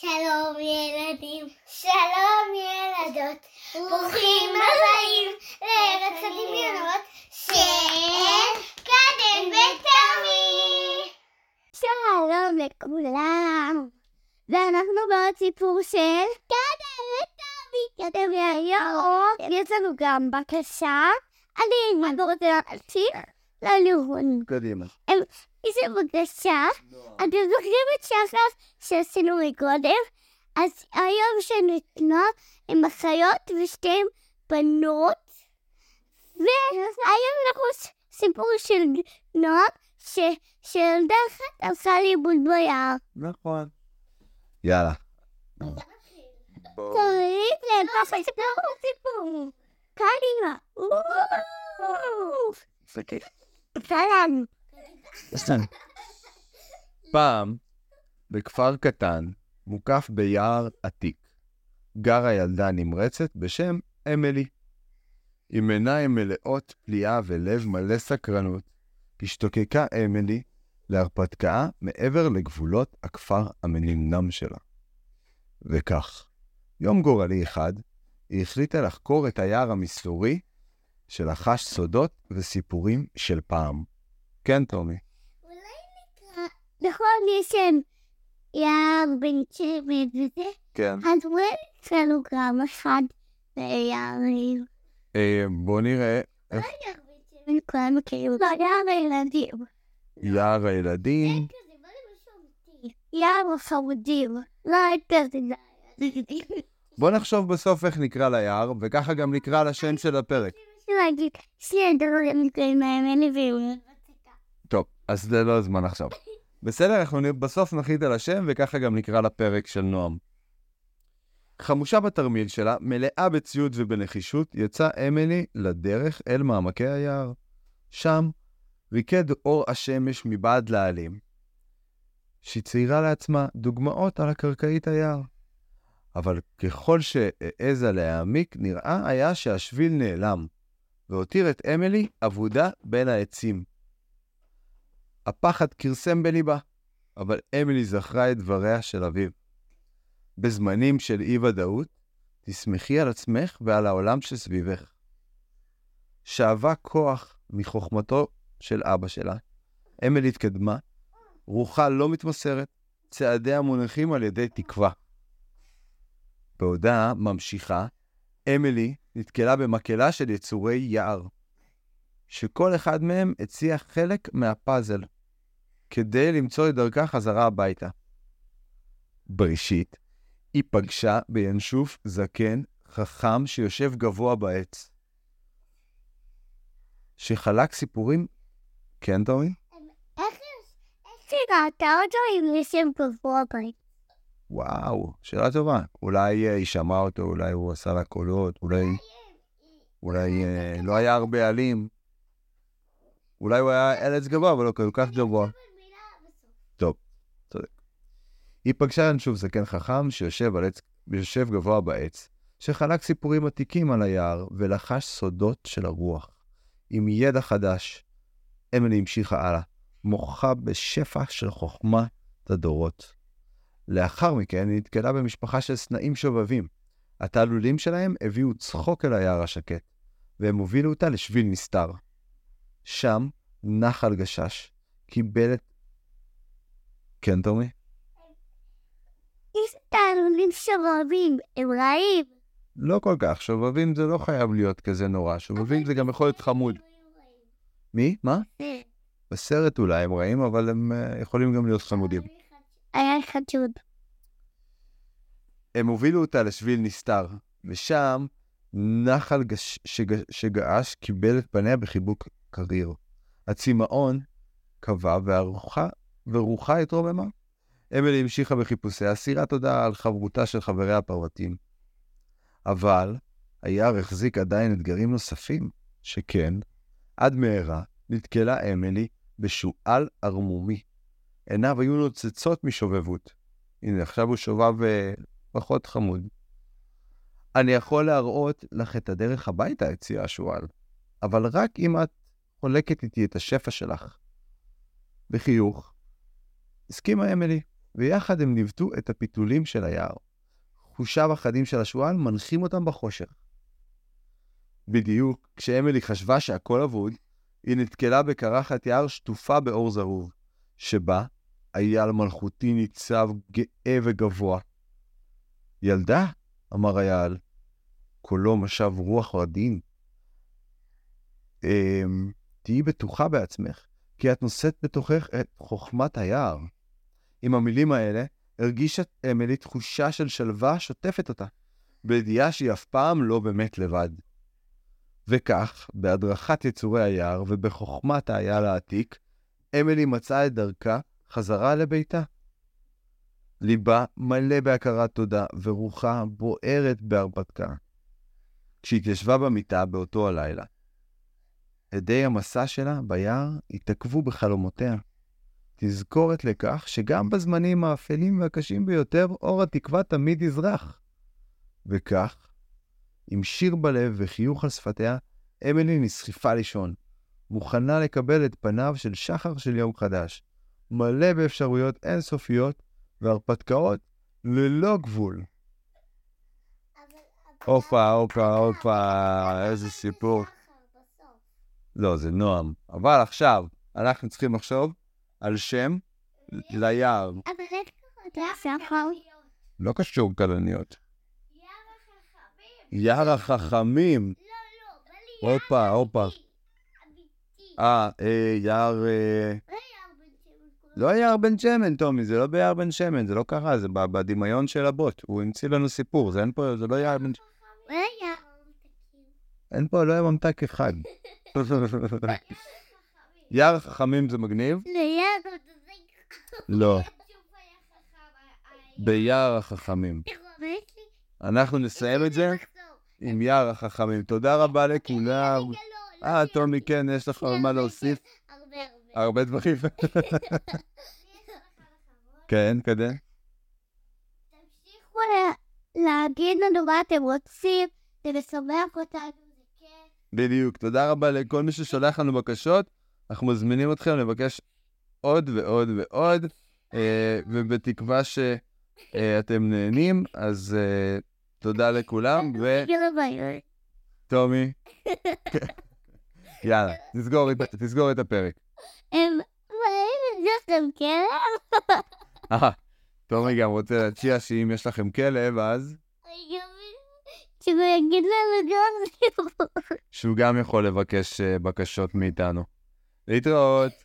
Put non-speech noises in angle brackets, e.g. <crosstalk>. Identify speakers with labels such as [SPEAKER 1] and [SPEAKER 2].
[SPEAKER 1] שלום ילדים, שלום ילדות, ברוכים הבאים לארץ הדמיונות של קדם ותמי.
[SPEAKER 2] שלום לכולם, ואנחנו בעוד סיפור של קדם ותמי. קדם והיום יש לנו גם בקשה. אני רוצה להציג ללירון.
[SPEAKER 3] קדימה.
[SPEAKER 2] איזה בקשה. אתם זוכרים את שעכשיו שעשינו מקודם? אז היום שניתנו עם אחיות ושתיהן בנות, והיום אנחנו סיפור של נועם, ש- שילדה אחת עשה לי עיבוד ביער.
[SPEAKER 3] נכון. יאללה.
[SPEAKER 2] צריך לפס סיפור סיפור. קדימה. סלאם.
[SPEAKER 3] פעם, בכפר קטן, מוקף ביער עתיק, גרה ילדה נמרצת בשם אמילי. עם עיניים מלאות פליאה ולב מלא סקרנות, השתוקקה אמילי להרפתקה מעבר לגבולות הכפר המנמנם שלה. וכך, יום גורלי אחד, היא החליטה לחקור את היער המסתורי שלחש סודות וסיפורים של פעם. כן, טומי.
[SPEAKER 2] נכון, יש שם יער בן צמד וזה,
[SPEAKER 3] כן.
[SPEAKER 2] אז אולי אצלנו גם אחד ביערים.
[SPEAKER 3] אה, בוא נראה
[SPEAKER 2] כולם מכירים אותו. יער הילדים.
[SPEAKER 3] יער הילדים.
[SPEAKER 2] יער החמודים. לא.
[SPEAKER 3] בוא נחשוב בסוף איך נקרא ליער, וככה גם נקרא לשם של הפרק. טוב, אז זה לא הזמן עכשיו. בסדר, אנחנו בסוף נחליט על השם, וככה גם נקרא לפרק של נועם. חמושה בתרמיל שלה, מלאה בציוד ובנחישות, יצאה אמילי לדרך אל מעמקי היער. שם ריקד אור השמש מבעד לעלים, שהיא ציירה לעצמה דוגמאות על הקרקעית היער. אבל ככל שהעזה להעמיק, נראה היה שהשביל נעלם, והותיר את אמילי אבודה בין העצים. הפחד כרסם בליבה, אבל אמילי זכרה את דבריה של אביו. בזמנים של אי-ודאות, תסמכי על עצמך ועל העולם שסביבך. שאבה כוח מחוכמתו של אבא שלה. אמילי התקדמה, רוחה לא מתמסרת, צעדיה מונחים על ידי תקווה. בעודה ממשיכה, אמילי נתקלה במקהלה של יצורי יער, שכל אחד מהם הציע חלק מהפאזל, כדי למצוא את דרכה חזרה הביתה. בראשית, היא פגשה בינשוף זקן חכם שיושב גבוה בעץ, שחלק סיפורים... כן, טומי?
[SPEAKER 2] איך הגעת אותו עם לשם גבוה בית?
[SPEAKER 3] וואו, שאלה טובה. אולי אה, היא שמעה אותו, אולי הוא עשה לה קולות, אולי... אולי אה, לא היה הרבה עלים. אולי הוא היה ארץ גבוה, אבל לא כל כך גבוה. היא פגשה שוב זקן חכם שיושב על עץ, יושב גבוה בעץ, שחלק סיפורים עתיקים על היער ולחש סודות של הרוח. עם ידע חדש, אמילי המשיכה הלאה, מוחה בשפע של חוכמת הדורות. לאחר מכן היא נתקלה במשפחה של סנאים שובבים. התעלולים שלהם הביאו צחוק אל היער השקט, והם הובילו אותה לשביל נסתר. שם נחל גשש קיבל את... כן, טומי?
[SPEAKER 2] תעלולים שרבים, הם רעים.
[SPEAKER 3] לא כל כך, שובבים זה לא חייב להיות כזה נורא, שובבים זה גם יכול להיות חמוד. מי? מה? בסרט אולי הם רעים, אבל הם uh, יכולים גם להיות חמודים.
[SPEAKER 2] היה אחד שעוד.
[SPEAKER 3] הם הובילו אותה לשביל נסתר, ושם נחל גש... שג... שגעש קיבל את פניה בחיבוק קריר. הצמאון קבע והרוחה, ורוחה התרוממה. אמילי המשיכה בחיפושיה, אסירה תודה על חברותה של חבריה הפרווטים. אבל היער החזיק עדיין אתגרים נוספים, שכן, עד מהרה נתקלה אמילי בשועל ערמומי. עיניו היו נוצצות משובבות. הנה, עכשיו הוא שובב uh, פחות חמוד. אני יכול להראות לך את הדרך הביתה, הציע השועל, אבל רק אם את חולקת איתי את השפע שלך. בחיוך, הסכימה אמילי, ויחד הם ניווטו את הפיתולים של היער. חושיו החדים של השועל מנחים אותם בחושך. בדיוק כשאמילי חשבה שהכל אבוד, היא נתקלה בקרחת יער שטופה באור זהוב, שבה אייל מלכותי ניצב גאה וגבוה. ילדה, אמר אייל, קולו משב רוח רדין. אמ, תהיי בטוחה בעצמך, כי את נושאת בתוכך את חוכמת היער. עם המילים האלה, הרגישה אמילי תחושה של שלווה שוטפת אותה, בידיעה שהיא אף פעם לא באמת לבד. וכך, בהדרכת יצורי היער ובחוכמת האייל העתיק, אמילי מצאה את דרכה חזרה לביתה. ליבה מלא בהכרת תודה ורוחה בוערת בהרפתקה. כשהתיישבה במיטה באותו הלילה, הדי המסע שלה ביער התעכבו בחלומותיה. תזכורת לכך שגם בזמנים האפלים והקשים ביותר, אור התקווה תמיד יזרח. וכך, עם שיר בלב וחיוך על שפתיה, אמילי נסחפה לישון, מוכנה לקבל את פניו של שחר של יום חדש, מלא באפשרויות אינסופיות והרפתקאות ללא גבול. הופה, הופה, הופה, איזה סיפור. לא, זה נועם. אבל עכשיו, אנחנו צריכים לחשוב על שם ליער.
[SPEAKER 2] אבל קוראת לסחר?
[SPEAKER 3] לא קשור כלניות.
[SPEAKER 1] יער החכמים.
[SPEAKER 3] יער החכמים.
[SPEAKER 1] לא, לא, אבל יער
[SPEAKER 3] הופה, הופה.
[SPEAKER 1] אמיתי.
[SPEAKER 3] אה, אה, יער... אה,
[SPEAKER 1] לא יער בן שמן.
[SPEAKER 3] לא יער בן שמן, טומי, זה לא ביער בן שמן, זה לא קרה, זה בדמיון של הבוט. הוא המציא לנו סיפור, זה אין פה, זה לא יער בן...
[SPEAKER 2] רגע,
[SPEAKER 3] אין פה, לא היה ממתק אחד. <laughs> יער החכמים זה מגניב? לא. ביער החכמים. אנחנו נסיים את זה עם יער החכמים. תודה רבה לכולם. אה, טומי, כן, יש לך מה להוסיף?
[SPEAKER 1] הרבה הרבה.
[SPEAKER 3] הרבה דברים. <laughs> כן, כדי.
[SPEAKER 1] תמשיכו להגיד לנו מה אתם רוצים, זה משמח אותנו, זה כיף.
[SPEAKER 3] בדיוק. תודה רבה לכל מי ששולח לנו בקשות. אנחנו מזמינים אתכם לבקש עוד ועוד ועוד, אה, ובתקווה שאתם נהנים, אז אה, תודה לכולם, וטומי, <laughs> <laughs> יאללה, תסגור את- תסגור את הפרק.
[SPEAKER 2] לכם כלב?
[SPEAKER 3] אה, טומי גם רוצה להציע שאם יש לכם כלב, אז
[SPEAKER 2] שהוא יגיד לנו גם.
[SPEAKER 3] שהוא גם יכול לבקש אה, בקשות מאיתנו. להתראות.